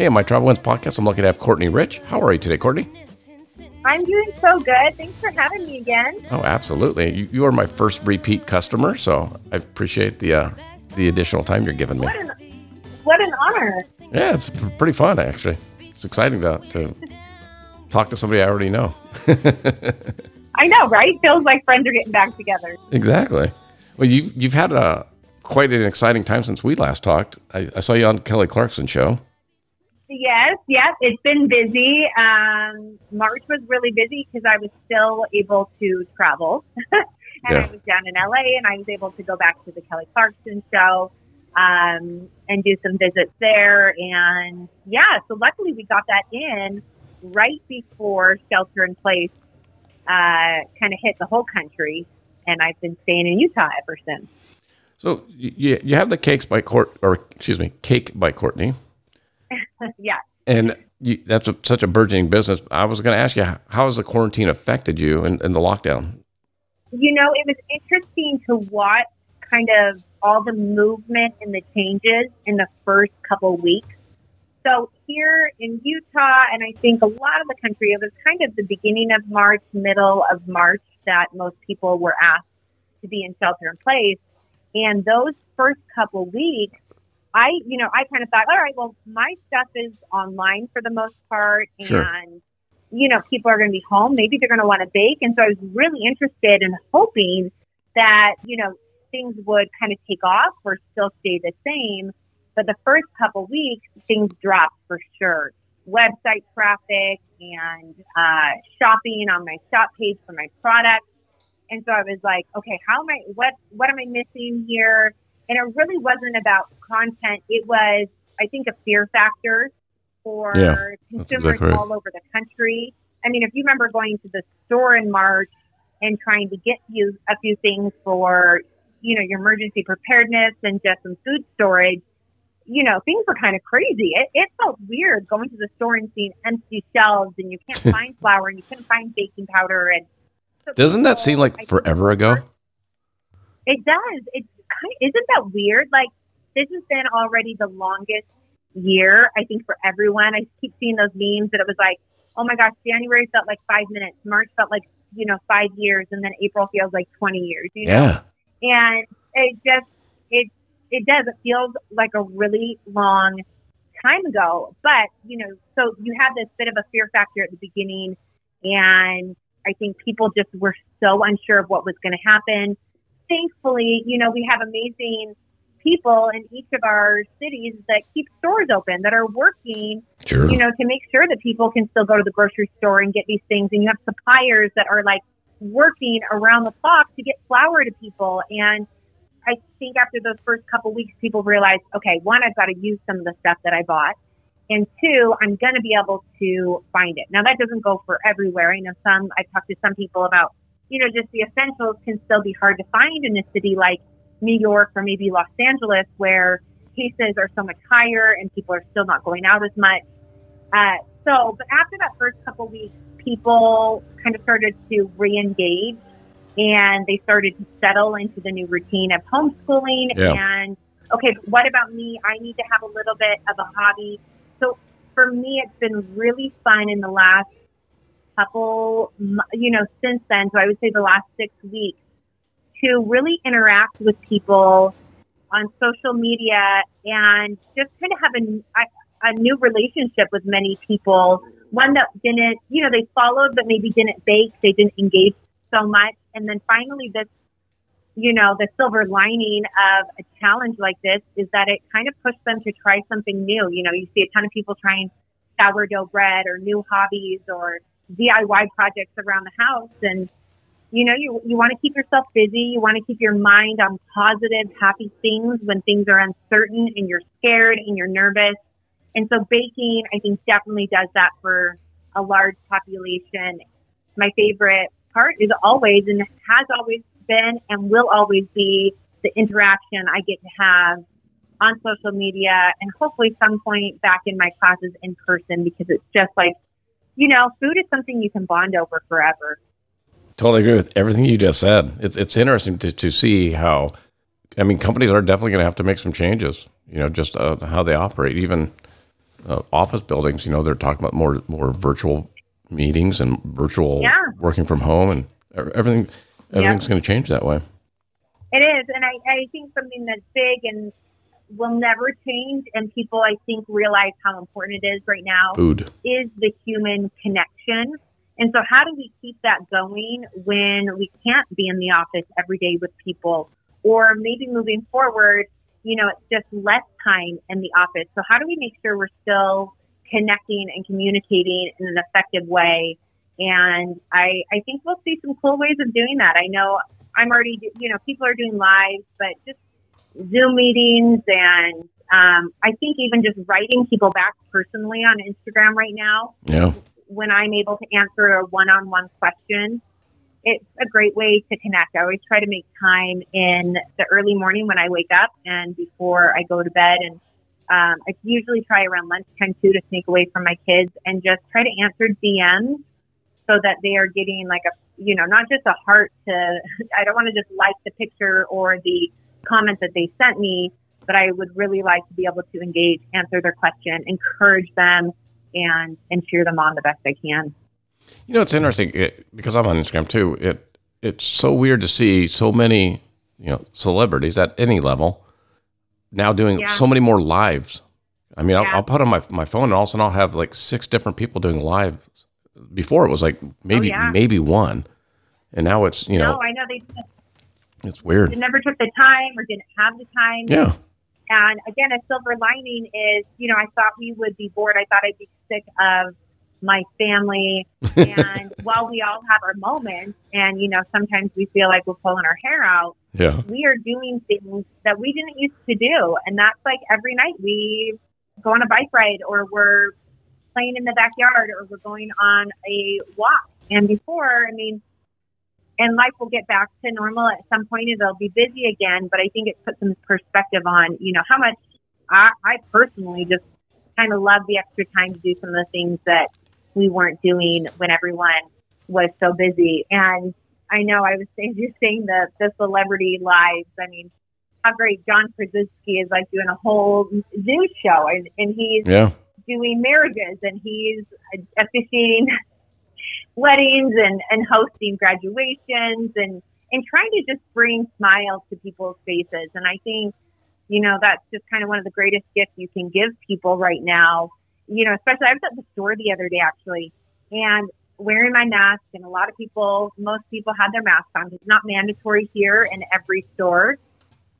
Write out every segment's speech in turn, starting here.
Hey, on my Travel Wins podcast, I'm lucky to have Courtney Rich. How are you today, Courtney? I'm doing so good. Thanks for having me again. Oh, absolutely. You, you are my first repeat customer, so I appreciate the uh, the additional time you're giving me. What an, what an honor. Yeah, it's pretty fun, actually. It's exciting to, to talk to somebody I already know. I know, right? Feels like friends are getting back together. Exactly. Well, you, you've had a quite an exciting time since we last talked. I, I saw you on Kelly Clarkson show. Yes, yes, it's been busy. Um, March was really busy because I was still able to travel, and Yeah. I was down in LA, and I was able to go back to the Kelly Clarkson show um, and do some visits there. And yeah, so luckily we got that in right before shelter in place uh, kind of hit the whole country, and I've been staying in Utah ever since. So you, you have the cakes by Court, or excuse me, cake by Courtney, yeah. and you, that's a, such a burgeoning business. I was going to ask you, how has the quarantine affected you and, and the lockdown? You know, it was interesting to watch kind of all the movement and the changes in the first couple weeks. So here in Utah, and I think a lot of the country, it was kind of the beginning of March, middle of March that most people were asked to be in shelter in place. And those first couple weeks, I, you know, I kind of thought, all right, well, my stuff is online for the most part, and Sure. you know, people are going to be home. Maybe they're going to want to bake, and so I was really interested in hoping that you know things would kind of take off or still stay the same. But the first couple weeks, things dropped for sure. Website traffic and uh, shopping on my shop page for my products. And so I was like, okay, how am I, what, what am I missing here? And it really wasn't about content. It was, I think, a fear factor for Yeah, consumers exactly right. all over the country. I mean, if you remember going to the store in March and trying to get you a few things for, you know, your emergency preparedness and just some food storage, you know, things were kind of crazy. It, it felt weird going to the store and seeing empty shelves and you can't find flour and you couldn't find baking powder and so Doesn't that seem like think, forever ago? It does. It's kind isn't that weird? Like this has been already the longest year, I think, for everyone. I keep seeing those memes that it was like, oh my gosh, January felt like five minutes, March felt like you know five years, and then April feels like twenty years. You know? Yeah. and it just it it does it feels like a really long time ago but you know so you have this bit of a fear factor at the beginning and i think people just were so unsure of what was going to happen thankfully you know we have amazing people in each of our cities that keep stores open that are working Sure. you know, to make sure that people can still go to the grocery store and get these things. And you have suppliers that are like working around the clock to get flour to people. And I think after those first couple weeks, people realized, okay, one, I've got to use some of the stuff that I bought. And two, I'm going to be able to find it. Now, that doesn't go for everywhere. I know some, I've talked to some people about, you know, just the essentials can still be hard to find in a city like New York or maybe Los Angeles, where cases are so much higher and people are still not going out as much. Uh, so, but after that first couple weeks, people kind of started to re-engage and they started to settle into the new routine of homeschooling. Yeah. And okay, but what about me? I need to have a little bit of a hobby. So for me, it's been really fun in the last couple, you know, since then. So I would say the last six weeks to really interact with people on social media and just kind of have a, a, new relationship with many people. One that didn't, you know, they followed but maybe didn't bake, they didn't engage so much. And then finally, this, you know, the silver lining of a challenge like this is that it kind of pushed them to try something new. You know, you see a ton of people trying sourdough bread or new hobbies or DIY projects around the house. And, you know, you, you want to keep yourself busy. You want to keep your mind on positive, happy things when things are uncertain and you're scared and you're nervous. And so baking, I think, definitely does that for a large population. My favorite part is always and has always been and will always be the interaction I get to have on social media and hopefully some point back in my classes in person because it's just like, you know, food is something you can bond over forever. Totally agree with everything you just said. It's it's interesting to, to see how, I mean, companies are definitely going to have to make some changes. You know, just uh, how they operate. Even uh, office buildings, you know, they're talking about more more virtual meetings and virtual Yeah. working from home, and everything everything's going to change that way. It is, and I, I think something that's big and will never change, and people I think realize how important it is right now Food. is the human connection. And so, how do we keep that going when we can't be in the office every day with people, or maybe moving forward, you know, it's just less time in the office. So, how do we make sure we're still connecting and communicating in an effective way? And I, I think we'll see some cool ways of doing that. I know I'm already, you know, people are doing live, but just Zoom meetings and um, I think even just writing people back personally on Instagram right now Yeah. When I'm able to answer a one-on-one question. It's a great way to connect. I always try to make time in the early morning when I wake up and before I go to bed. And um, I usually try around lunchtime too to sneak away from my kids and just try to answer DMs so that they are getting like a, you know, not just a heart to, I don't want to just like the picture or the comment that they sent me, but I would really like to be able to engage, answer their question, encourage them, and and cheer them on the best I can. You know, it's interesting it, because I'm on Instagram too. It it's so weird to see so many, you know, celebrities at any level now doing Yeah. so many more lives. I mean, I'll, I'll put on my my phone and all of a sudden I'll have like six different people doing live. Before it was like maybe Oh, yeah. maybe one, and now it's you know no, I know they, it's weird. they never took the time or didn't have the time. Yeah, And again, a silver lining is, you know, I thought we would be bored. I thought I'd be sick of my family. And while we all have our moments, and you know, sometimes we feel like we're pulling our hair out, yeah, we are doing things that we didn't used to do. And that's like every night we go on a bike ride or we're playing in the backyard or we're going on a walk. And before, I mean, and life will get back to normal at some point. It'll be busy again, but I think it puts some perspective on, you know, how much I, I personally just kind of love the extra time to do some of the things that we weren't doing when everyone was so busy. And I know I was saying, you're saying the, the celebrity lives. I mean, how great John Krasinski is like doing a whole news show and, and he's yeah. doing marriages and he's uh, officiating weddings and, and hosting graduations and, and trying to just bring smiles to people's faces. And I think, you know, that's just kind of one of the greatest gifts you can give people right now. You know, especially I was at the store the other day actually and wearing my mask and a lot of people, most people had their masks on. It's not mandatory here in every store.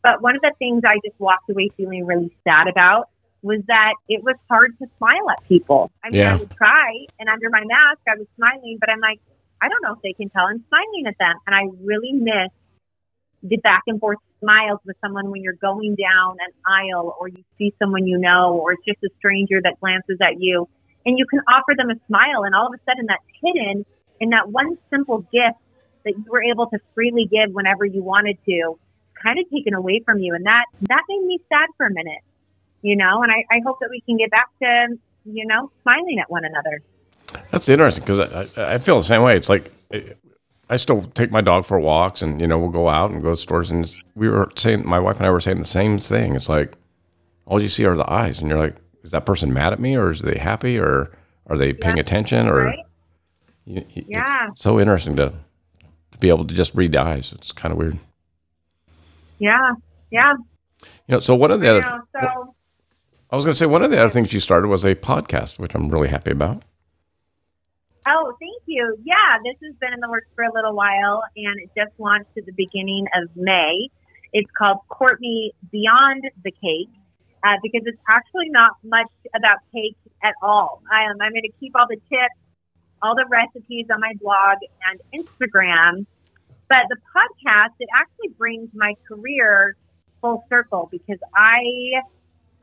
But one of the things I just walked away feeling really sad about was that it was hard to smile at people. I mean, Yeah. I would try, and under my mask, I was smiling, but I'm like, I don't know if they can tell I'm smiling at them. And I really miss the back and forth smiles with someone when you're going down an aisle or you see someone you know, or it's just a stranger that glances at you, and you can offer them a smile, and all of a sudden that's hidden in that one simple gift that you were able to freely give whenever you wanted to, kind of taken away from you, and that that made me sad for a minute you know, and I, I hope that we can get back to, you know, smiling at one another. That's interesting because I, I I feel the same way. It's like I still take my dog for walks, and you know we'll go out and go to stores, and we were saying my wife and I were saying the same thing. It's like all you see are the eyes, and you're like, is that person mad at me, or is they happy, or are they paying Yeah. attention, or Right? you- you- Yeah. so interesting to to be able to just read the eyes. It's kind of weird. Yeah. Yeah. You know, so one of the I other know. So, I was going to say one of the other things you started was a podcast, which I'm really happy about. oh, thank you. Yeah, this has been in the works for a little while, and it just launched at the beginning of May. It's called Courtney Beyond the Cake. Uh, because it's actually not much about cake at all. I I'm going to keep all the tips, all the recipes on my blog and Instagram. But the podcast, it actually brings my career full circle because I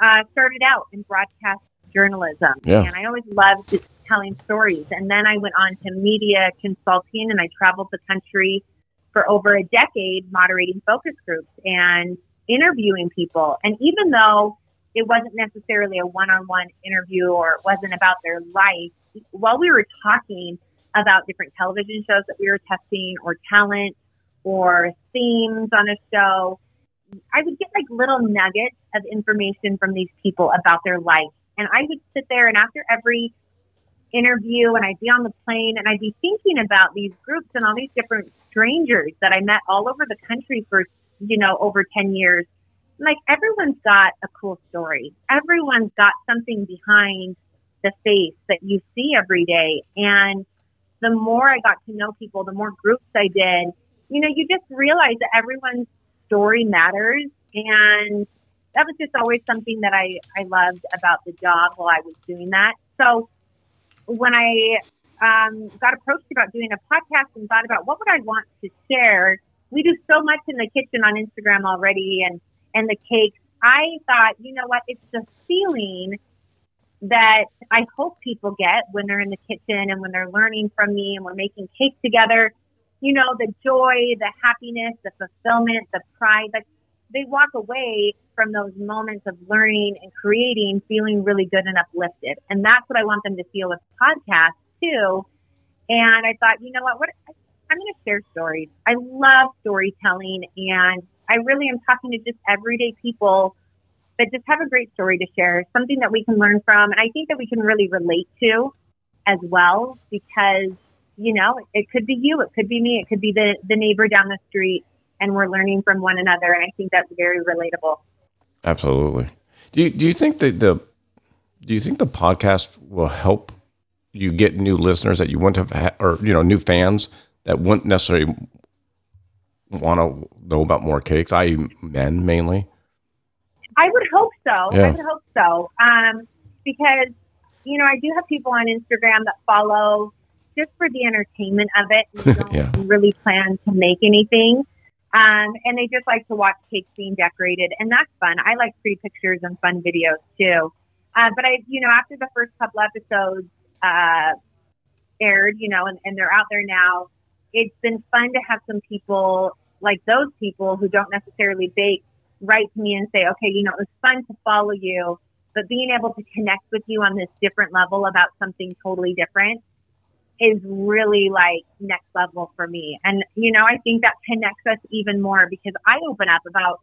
uh, started out in broadcast journalism. Yeah. And I always loved telling stories. And then I went on to media consulting and I traveled the country for over a decade moderating focus groups and interviewing people. And even though it wasn't necessarily a one on one interview or it wasn't about their life, while we were talking about different television shows that we were testing or talent or themes on a show, I would get like little nuggets of information from these people about their life And I would sit there and after every interview and I'd be on the plane and I'd be thinking about these groups and all these different strangers that I met all over the country for, you know, over 10 years. Like everyone's got a cool story. Everyone's got something behind the face that you see every day. And the more I got to know people, the more groups I did, you know, you just realize that everyone's story matters. And that was just always something that I, I loved about the job while I was doing that. So when I um, got approached about doing a podcast and thought about what would I want to share, we do so much in the kitchen on Instagram already and, and the cakes. I thought, you know what, it's the feeling that I hope people get when they're in the kitchen and when they're learning from me and we're making cake together. You know, the joy, the happiness, the fulfillment, the pride. Like they walk away from those moments of learning and creating feeling really good and uplifted. And that's what I want them to feel with podcasts too. And I thought, you know what, what I'm going to share stories. I love storytelling and I really am talking to just everyday people that just have a great story to share, something that we can learn from. And I think that we can really relate to as well because, you know, it could be you, it could be me, it could be the, the neighbor down the street and we're learning from one another. And I think that's very relatable. Absolutely. Do you, do you think that the, do you think the podcast will help you get new listeners that you wouldn't have had, or, you know, new fans that wouldn't necessarily want to know about more cakes, I men mainly? I would hope so. Yeah. I would hope so. Um, because, you know, I do have people on Instagram that follow just for the entertainment of it and don't yeah. really plan to make anything. Um, and they just like to watch cakes being decorated, and that's fun. I like free pictures and fun videos too. Uh, but I, you know, after the first couple episodes uh, aired, you know, and, and they're out there now, it's been fun to have some people like those people who don't necessarily bake write to me and say, okay, you know, it was fun to follow you, but being able to connect with you on this different level about something totally different is really like next level for me. And, you know, I think that connects us even more because I open up about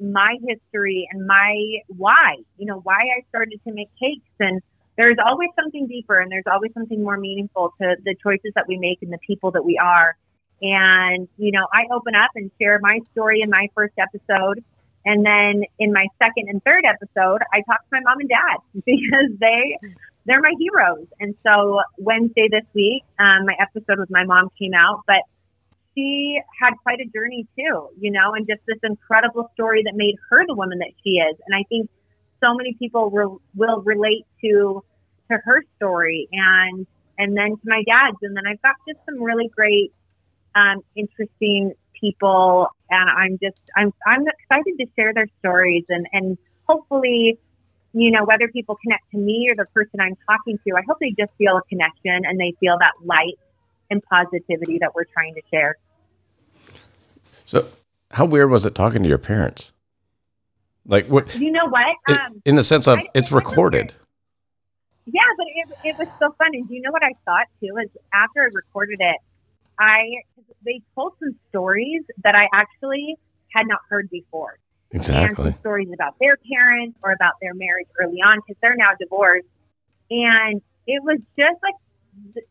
my history and my why, you know, why I started to make cakes. And there's always something deeper and there's always something more meaningful to the choices that we make and the people that we are. And, you know, I open up and share my story in my first episode. And then in my second and third episode, I talk to my mom and dad because they they're my heroes. And so Wednesday this week, um, my episode with my mom came out, but she had quite a journey too, you know, and just this incredible story that made her the woman that she is. And I think so many people will relate to to her story and and then to my dad's. And then I've got just some really great, um, interesting people, and I'm just I'm I'm excited to share their stories and and hopefully, you know, whether people connect to me or the person I'm talking to, I hope they just feel a connection and they feel that light and positivity that we're trying to share. So, how weird was it talking to your parents? Like what? You know what? Um, in the sense of it's recorded. Yeah, but it, it was so fun. And do you know what I thought too? Is after I recorded it, I they told some stories that I actually had not heard before. Exactly. And stories about their parents or about their marriage early on because they're now divorced. And it was just like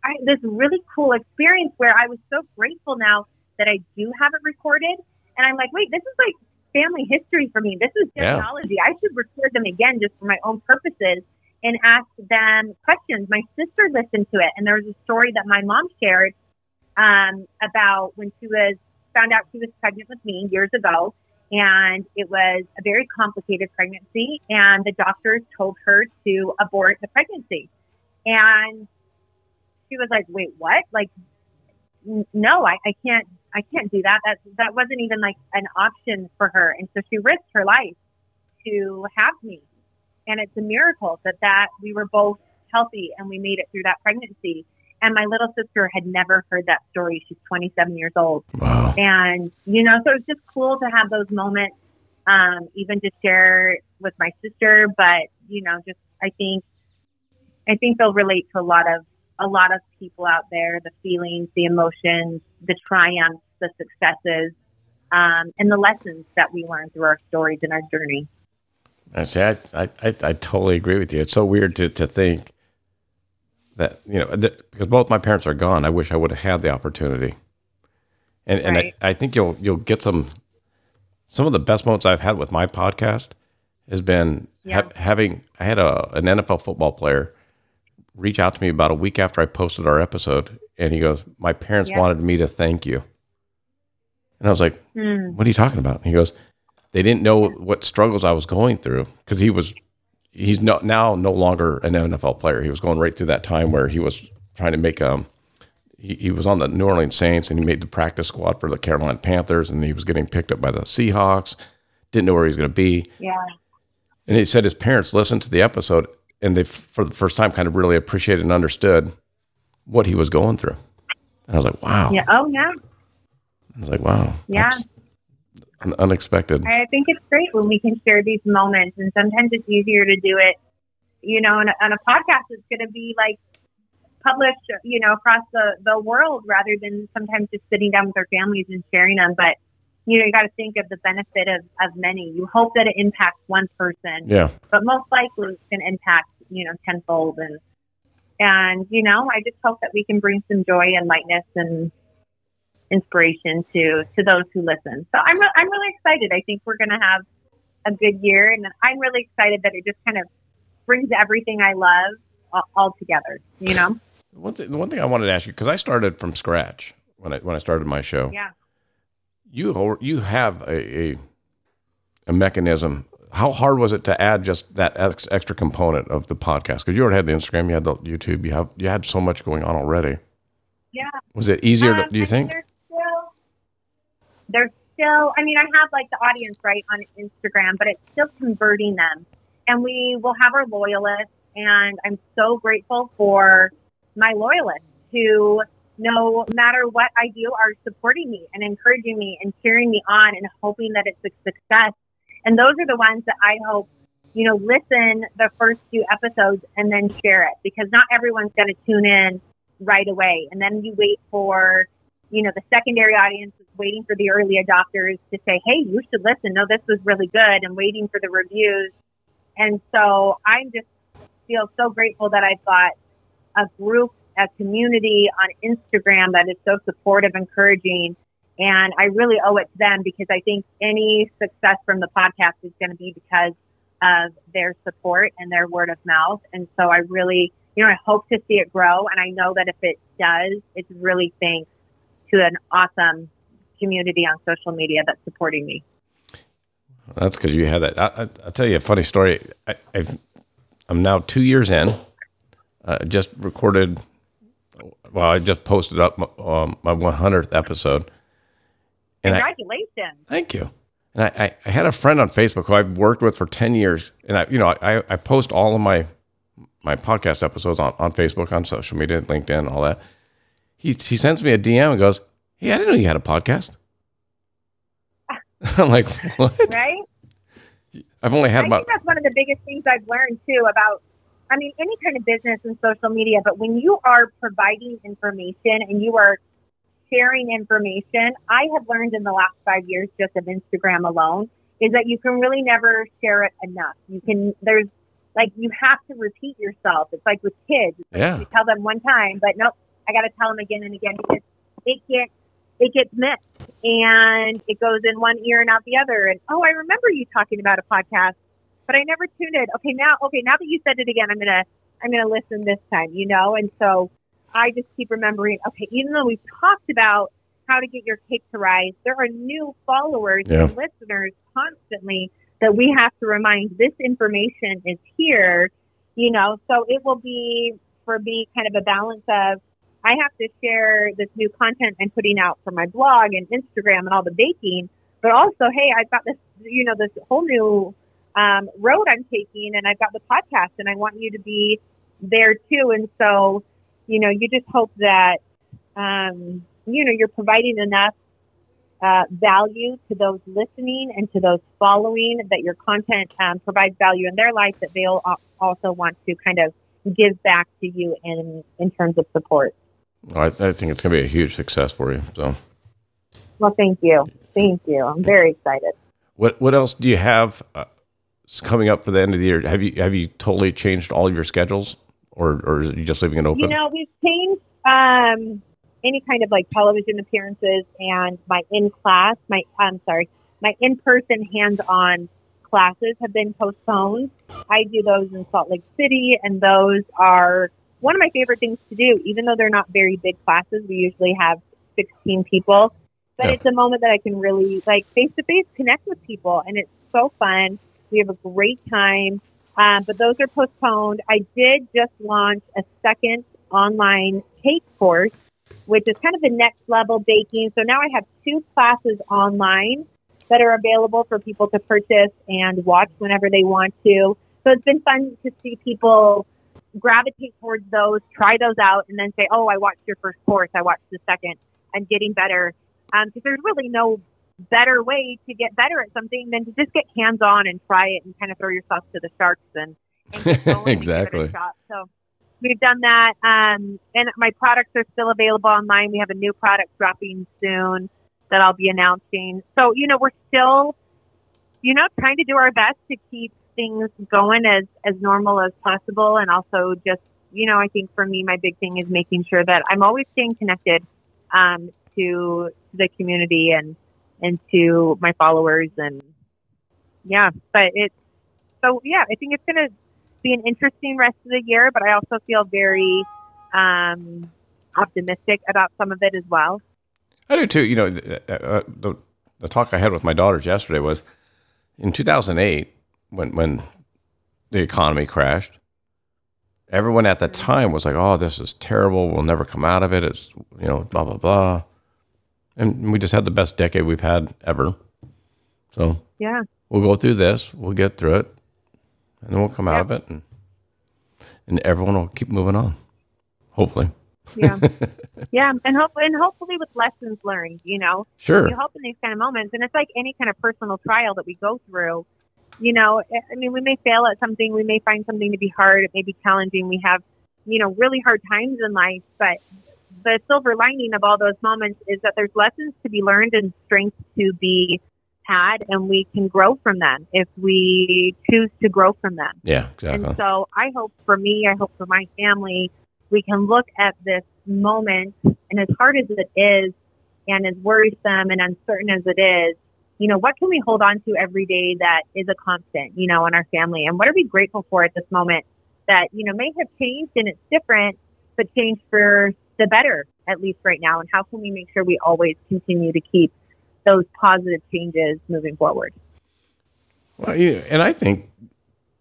I, this really cool experience where I was so grateful now that I do have it recorded. And I'm like, wait, this is like family history for me. This is genealogy. Yeah. I should record them again just for my own purposes and ask them questions. My sister listened to it, and there was a story that my mom shared um, about when she was found out she was pregnant with me years ago. And it was a very complicated pregnancy, and the doctors told her to abort the pregnancy. And she was like, "Wait, what? Like, no, I, I can't, I can't do that. That that wasn't even like an option for her." And so she risked her life to have me, and it's a miracle that that we were both healthy and we made it through that pregnancy. And my little sister had never heard that story. She's 27 years old. Wow. And, you know, so it's just cool to have those moments, um, even to share with my sister. But, you know, just, I think, I think they'll relate to a lot of, a lot of people out there, the feelings, the emotions, the triumphs, the successes, um, and the lessons that we learn through our stories and our journey. I I, I, I, I totally agree with you. It's so weird to, to think that you know because both my parents are gone. I wish I would have had the opportunity, and and I, I think you'll you'll get some some of the best moments I've had with my podcast has been Yeah. ha- having I had a an NFL football player reach out to me about a week after I posted our episode, and he goes, "My parents Yeah. wanted me to thank you," and I was like, Hmm. what are you talking about? And he goes, they didn't know what struggles I was going through because he was, he's no, now no longer an NFL player. He was going right through that time where he was trying to make, um, he, he was on the New Orleans Saints and he made the practice squad for the Carolina Panthers and he was getting picked up by the Seahawks. Didn't know where he was going to be. Yeah. And he said his parents listened to the episode and they, for the first time, kind of really appreciated and understood what he was going through. And I was like, wow. Yeah. Oh, yeah. I was like, wow. Yeah. that's un- unexpected. I think it's great when we can share these moments, and sometimes it's easier to do it, you know, on a, on a podcast. It's going to be like published, you know, across the the world rather than sometimes just sitting down with our families and sharing them. But you know, you got to think of the benefit of of many. You hope that it impacts one person, Yeah. but most likely it's going to impact you know tenfold and. And you know, I just hope that we can bring some joy and lightness and inspiration to to those who listen. So I'm re- I'm really excited. I think we're going to have a good year, and I'm really excited that it just kind of brings everything I love all, all together. You know? One thing, the one thing I wanted to ask you because I started from scratch when I when I started my show. Yeah. You you have a, a a mechanism. How hard was it to add just that ex, extra component of the podcast? Because you already had the Instagram, you had the YouTube, you have you had so much going on already. Yeah. Was it easier? Um, to, do you I mean, think? There's still, I mean, I have like the audience right on Instagram, but it's still converting them. And we will have our loyalists, and I'm so grateful for my loyalists who, no matter what I do, are supporting me and encouraging me and cheering me on and hoping that it's a success. And those are the ones that I hope, you know, listen the first few episodes and then share it because not everyone's going to tune in right away. And then you wait for, you know, the secondary audience is waiting for the early adopters to say, hey, you should listen. No, this was really good, and waiting for the reviews. And so I just feel so grateful that I've got a group, a community on Instagram that is so supportive, encouraging. And I really owe it to them because I think any success from the podcast is going to be because of their support and their word of mouth. And so I really, you know, I hope to see it grow. And I know that if it does, it's really thanks to an awesome community on social media that's supporting me. That's because you had that. I, I, I'll tell you a funny story. I, I've, I'm now two years in. Uh, just recorded. Well, I just posted up my, um, my 100th episode. And I, Congratulations. Thank you. And I, I, I had a friend on Facebook who I've worked with for 10 years. And I, you know, I, I post all of my, my podcast episodes on, on Facebook, on social media, LinkedIn, all that. He, he sends me a DM and goes, Hey, I didn't know you had a podcast. I'm like, what? right? I've only had I about, think that's one of the biggest things I've learned too about, I mean, any kind of business and social media, but when you are providing information and you are sharing information, I have learned in the last five years just of Instagram alone is that you can really never share it enough. You can, there's like, you have to repeat yourself. It's like with kids. It's like Yeah. You tell them one time, but nope, I got to tell them again and again because it gets, it gets missed and it goes in one ear and out the other. And oh, I remember you talking about a podcast, but I never tuned in. Okay, now, okay, now that you said it again, I'm gonna, I'm gonna listen this time. You know, and so I just keep remembering. Okay, even though we've talked about how to get your cake to rise, there are new followers Yeah. and listeners constantly that we have to remind. This information is here. You know, so it will be for me kind of a balance of I have to share this new content I'm putting out for my blog and Instagram and all the baking, but also, hey, I've got this, you know, this whole new um, road I'm taking, and I've got the podcast, and I want you to be there too. And so, you know, you just hope that, um, you know, you're providing enough uh, value to those listening and to those following that your content um, provides value in their life that they'll also want to kind of give back to you in in terms of support. I, I think it's going to be a huge success for you. So, Well, thank you, thank you. I'm very excited. what what else do you have? Uh, coming up for the end of the year, have you have you totally changed all of your schedules, or or are you just leaving it open? You know, we've changed um, any kind of like television appearances and my in class, my I'm sorry, my in person hands on classes have been postponed. I do those in Salt Lake City, and those are one of my favorite things to do. Even though they're not very big classes, we usually have 16 people, but it's a moment that I can really like face to face connect with people, and it's so fun. We have a great time. Um, but those are postponed. I did just launch a second online cake course, which is kind of the next level baking. So now I have two classes online that are available for people to purchase and watch whenever they want to. So it's been fun to see people gravitate towards those, try those out, and then say, "Oh, I watched your first course. I watched the second. I'm getting better." Because there's really no better way to get better at something than to just get hands on and try it and kind of throw yourself to the sharks and, and get going and give it a Exactly. shot. So we've done that. Um, and my products are still available online. We have a new product dropping soon that I'll be announcing. So, you know, we're still, you know, trying to do our best to keep things going as, as normal as possible. And also just, you know, I think for me, my big thing is making sure that I'm always staying connected um, to the community and, and to my followers. And yeah, but it's, so yeah, I think it's going to be an interesting rest of the year, but I also feel very um, optimistic about some of it as well. I do too. You know, uh, uh, the the talk I had with my daughters yesterday was in 2008 when when the economy crashed. Everyone at the time was like, "Oh, this is terrible. We'll never come out of it. It's you know, blah blah blah." And we just had the best decade we've had ever. So Yeah. we'll go through this. We'll get through it, and then we'll come out of it, and and everyone will keep moving on. Hopefully. Yeah. yeah. And hopefully, and hopefully with lessons learned, you know, sure. you hope in these kind of moments. And it's like any kind of personal trial that we go through. You know, eh, I mean, we may fail at something. We may find something to be hard. It may be challenging. We have, you know, really hard times in life. But the silver lining of all those moments is that there's lessons to be learned and strength to be had, and we can grow from them if we choose to grow from them. Yeah, exactly. And so I hope for me, I hope for my family, we can look at this moment and as hard as it is and as worrisome and uncertain as it is, you know, what can we hold on to every day that is a constant, you know, in our family? And what are we grateful for at this moment that, you know, may have changed and it's different, but changed for the better, at least right now? And how can we make sure we always continue to keep those positive changes moving forward? Well, yeah, and I think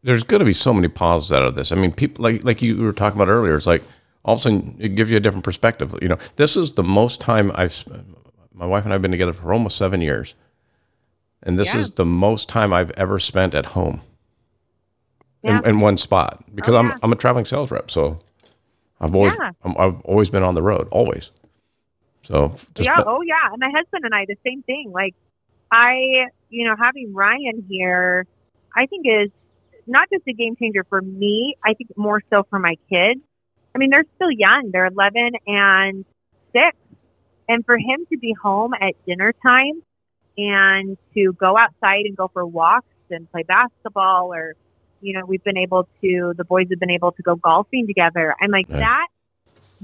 there's going to be so many positives out of this. I mean, people like like you were talking about earlier. It's like all of a sudden it gives you a different perspective. You know, this is the most time I've my wife and I've been together for almost seven years, and this Yeah. is the most time I've ever spent at home Yeah. in, in one spot because Oh, I'm yeah. I'm a traveling sales rep, so I've always. I'm, I've always been on the road, always. So yeah. Oh, yeah. And my husband and I, the same thing. Like, I, you know, having Ryan here, I think is not just a game changer for me. I think more so for my kids. I mean, they're still young. They're 11 and six. And for him to be home at dinner time and to go outside and go for walks and play basketball or, you know, we've been able to, the boys have been able to go golfing together. I'm like, Yeah. that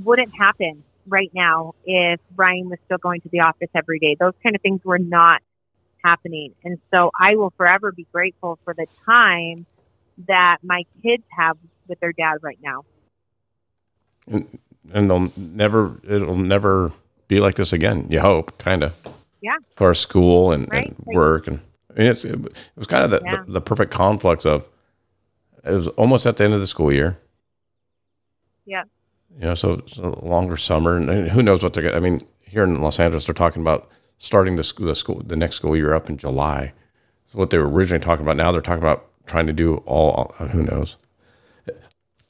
wouldn't happen right now if Ryan was still going to the office every day. Those kind of things were not happening. And so I will forever be grateful for the time that my kids have with their dad right now. and, and they'll never it'll never be like this again you hope kind of Yeah. for school and, Right, and work and I mean, it's, it was kind of the, Yeah. the, the perfect conflux of it was almost at the end of the school year Yeah. you know so it's a longer summer and, who knows what they're gonna i mean here in los angeles they're talking about starting the school the school the next school year up in july so what they were originally talking about now they're talking about trying to do all who knows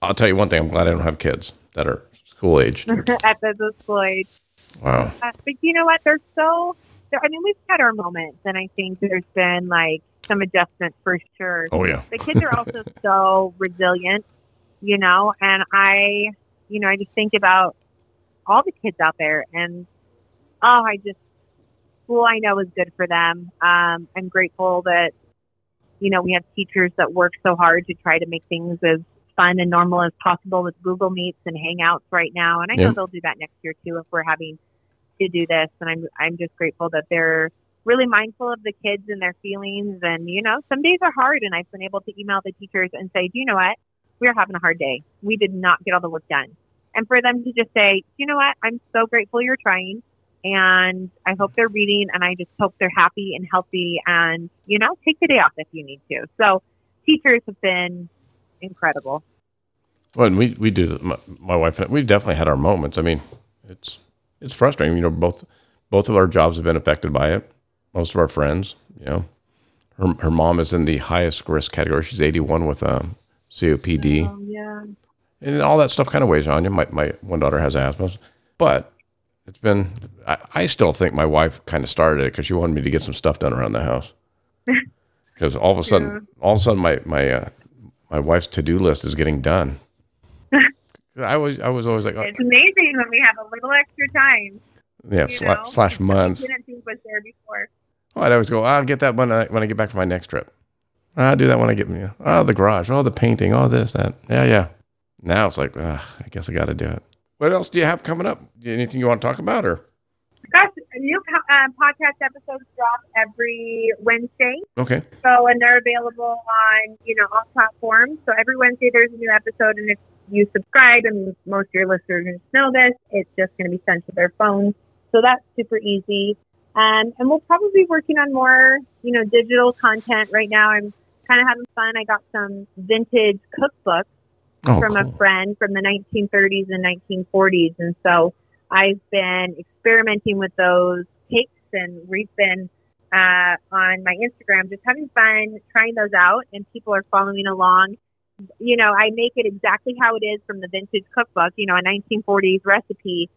i'll tell you one thing i'm glad i don't have kids that are school age at the, the school age. wow Uh, but you know what? They're so. They're, I mean, we've had our moments, and I think there's been like some adjustments for sure. oh yeah The kids are also so resilient, you know, and I, you know, I just think about all the kids out there, and oh, I just school I know is good for them. Um, I'm grateful that you know, we have teachers that work so hard to try to make things as fun and normal as possible with Google Meets and Hangouts right now. And I know Yeah. they'll do that next year too if we're having to do this. And I'm I'm just grateful that they're really mindful of the kids and their feelings. And you know, some days are hard, and I've been able to email the teachers and say, do you know what? We're having a hard day. We did not get all the work done. And for them to just say, you know what? I'm so grateful you're trying. And I hope they're reading, and I just hope they're happy and healthy. And you know, take the day off if you need to. So, teachers have been incredible. Well, and we we do my, my wife and I, we've definitely had our moments. I mean, it's it's frustrating. You know, both both of our jobs have been affected by it. Most of our friends, you know, her her mom is in the highest risk category. She's 81 with um, COPD, Oh, yeah. and all that stuff kind of weighs on you. My my one daughter has asthma, but it's been. I, I still think my wife kind of started it because she wanted me to get some stuff done around the house. Because all of a sudden, all of a sudden, my my uh, my wife's to do list is getting done. I was I was always like, oh, It's amazing when we have a little extra time. yeah, sla- slash months. Didn't think was there before. Oh, I'd always go, I'll get that when I when I get back from my next trip. I'll do that when I get you know, oh the garage, oh the painting, oh this that, yeah yeah. Now it's like, uh, I guess I got to do it. What else do you have coming up? Anything you want to talk about, or Gosh, new uh, podcast episodes drop every Wednesday. okay, So, and they're available on, you know, all platforms. So every Wednesday there's a new episode. And if you subscribe, and most of your listeners know this, it's just going to be sent to their phones. So that's super easy. Um, and we'll probably be working on more, you know, digital content right now. I'm kind of having fun. I got some vintage cookbooks oh from cool. a friend from the 1930s and 1940s. And so I've been experimenting with those cakes and we've been uh, on my Instagram just having fun trying those out and people are following along. You know, I make it exactly how it is from the vintage cookbook, you know, a 1940s recipe.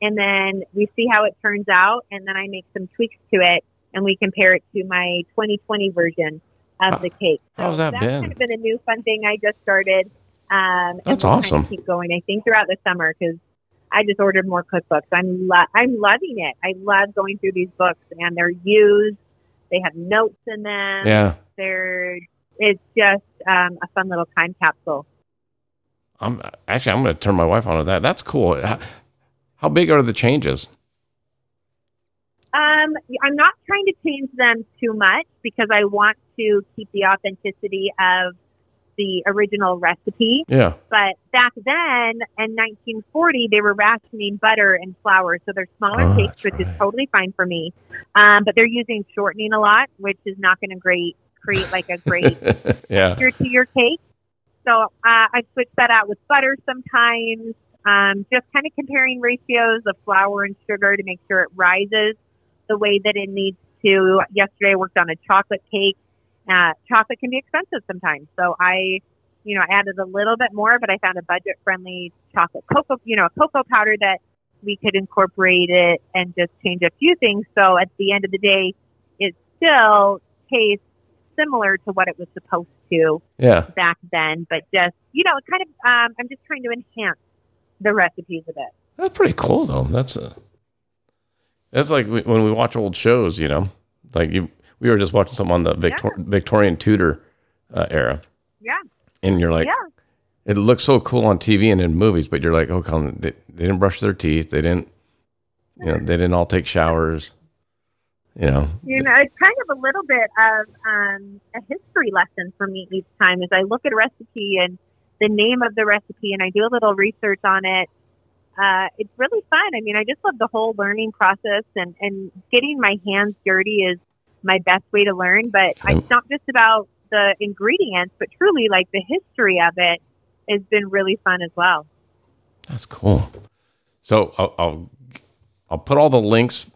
And then we see how it turns out. And then I make some tweaks to it and we compare it to my 2020 version of the cake. how's that that's been? kind of been a new fun thing I just started. Um, That's we'll kind of awesome. keep going, I think, throughout the summer because I just ordered more cookbooks. I'm lo- I'm loving it. I love going through these books, and they're used. They have notes in them. Yeah, They're it's just um, a fun little time capsule. I'm actually I'm going to turn my wife on to that. That's cool. How, how big are the changes? Um, I'm not trying to change them too much because I want to keep the authenticity of the original recipe. Yeah, But back then, in 1940, they were rationing butter and flour, so they're smaller Oh, cakes, which is totally fine for me. Um, but they're using shortening a lot, which is not going to great create like a great yeah. texture to your cake. So uh, I switched that out with butter sometimes. Um, just kind of comparing ratios of flour and sugar to make sure it rises the way that it needs to. Yesterday I worked on a chocolate cake. Uh, chocolate can be expensive sometimes, so I, you know, added a little bit more, but I found a budget-friendly chocolate cocoa, you know, a cocoa powder that we could incorporate it and just change a few things. So at the end of the day, it still tastes similar to what it was supposed to Yeah. back then, but just you know, kind of. Um, I'm just trying to enhance the recipes a bit. That's pretty cool, though. That's a. That's like we- when we watch old shows, you know, like you. We were just watching something on the Victor, Victorian Tudor uh, era, Yeah, and you're like, yeah, it looks so cool on TV and in movies, but you're like, oh, come, they, they didn't brush their teeth, they didn't, you know, they didn't all take showers, you know. you know, it's kind of a little bit of um, a history lesson for me each time as I look at a recipe and the name of the recipe, and I do a little research on it. Uh, it's really fun. I mean, I just love the whole learning process, and and getting my hands dirty is my best way to learn. But it's not just about the ingredients, but truly like the history of it has been really fun as well. That's cool. So I'll, I'll I'll put all the links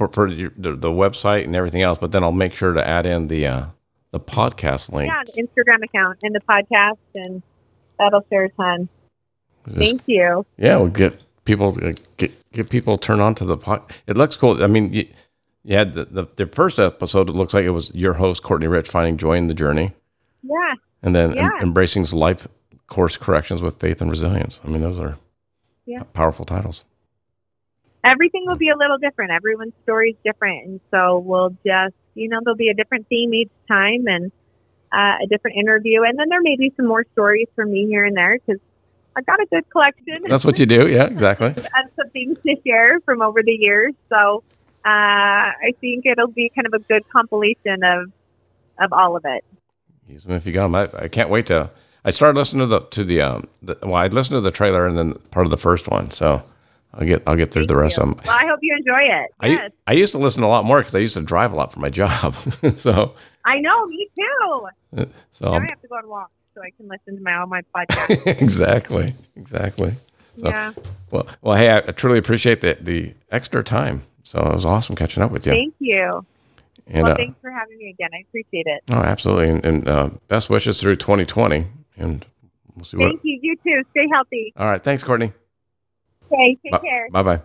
for for your, the, the website and everything else, but then I'll make sure to add in the uh, the podcast link. Yeah, the Instagram account and the podcast, and that'll share a ton. Just- Thank you. yeah, we'll get people get get people turned on to the pod. It looks cool. I mean, you, you had the, the the first episode. It looks like it was your host Courtney Rich finding joy in the journey, Yeah, and then em- embracing life course corrections with faith and resilience. I mean, those are Yeah. powerful titles. Everything will be a little different. Everyone's story is different, and so we'll just, you know, there'll be a different theme each time, and uh, a different interview, and then there may be some more stories from me here and there because I've got a good collection. That's what you do. Yeah, exactly. of some things to share from over the years. So uh, I think it'll be kind of a good compilation of of all of it. Use them if you got them. I, I can't wait to. I started listening to the to the um. The, well, I listened to the trailer and then part of the first one. So I'll get I'll get through Thank the rest you. of them. Well, I hope you enjoy it. I, Yes, I used to listen a lot more because I used to drive a lot for my job. so I know. Me too. so Now I have to go on walk so I can listen to my all my podcasts. exactly exactly. So- yeah. Well, well, hey, I, I truly appreciate the the extra time. So it was awesome catching up with you. Thank you. and well, uh, thanks for having me again. I appreciate it. oh, absolutely. And, and uh, best wishes through 2020. And we'll see what. Thank you. You too. Stay healthy. All right. Thanks, Courtney. Okay. Take care. Bye bye.